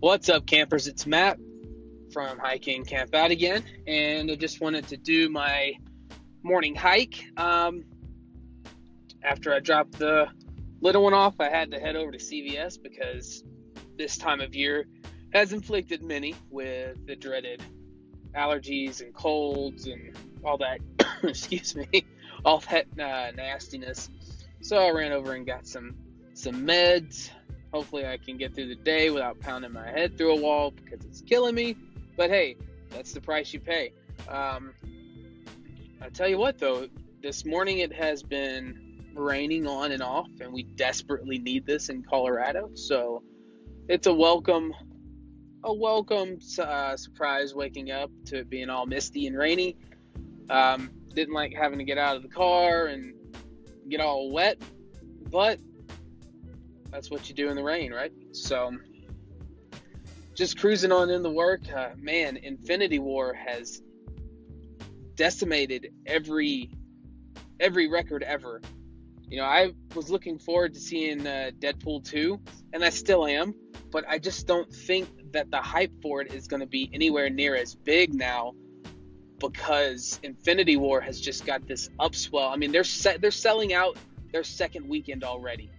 What's up, campers? It's Matt from Hiking Camp Out again, and I just wanted to do my morning hike. Um, after I dropped the little one off, I had to head over to CVS because this time of year has inflicted many with the dreaded allergies and colds and all that. excuse me, all that uh, nastiness. So I ran over and got some some meds. Hopefully, I can get through the day without pounding my head through a wall because it's killing me. But hey, that's the price you pay. Um, I tell you what, though, this morning it has been raining on and off, and we desperately need this in Colorado. So it's a welcome, a welcome uh, surprise waking up to it being all misty and rainy. Um, didn't like having to get out of the car and get all wet, but that's what you do in the rain, right? So just cruising on in the work. Uh, man, Infinity War has decimated every every record ever. You know, I was looking forward to seeing uh, Deadpool 2, and I still am, but I just don't think that the hype for it is going to be anywhere near as big now because Infinity War has just got this upswell. I mean, they're se- they're selling out their second weekend already.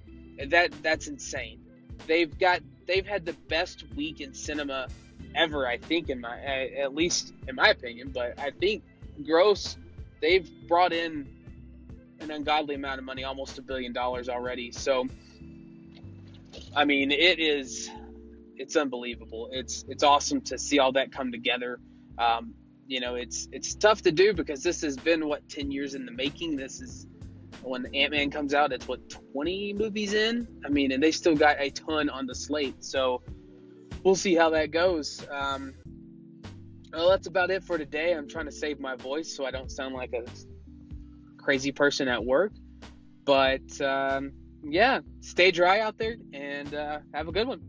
That that's insane. They've got they've had the best week in cinema ever, I think, in my at least in my opinion. But I think gross, they've brought in an ungodly amount of money, almost a billion dollars already. So, I mean, it is it's unbelievable. It's it's awesome to see all that come together. Um, you know, it's it's tough to do because this has been what ten years in the making. This is when Ant Man comes out, it's what 20 movies in. I mean, and they still got a ton on the slate. So we'll see how that goes. Um, well, that's about it for today. I'm trying to save my voice so I don't sound like a crazy person at work. But um, yeah, stay dry out there and uh, have a good one.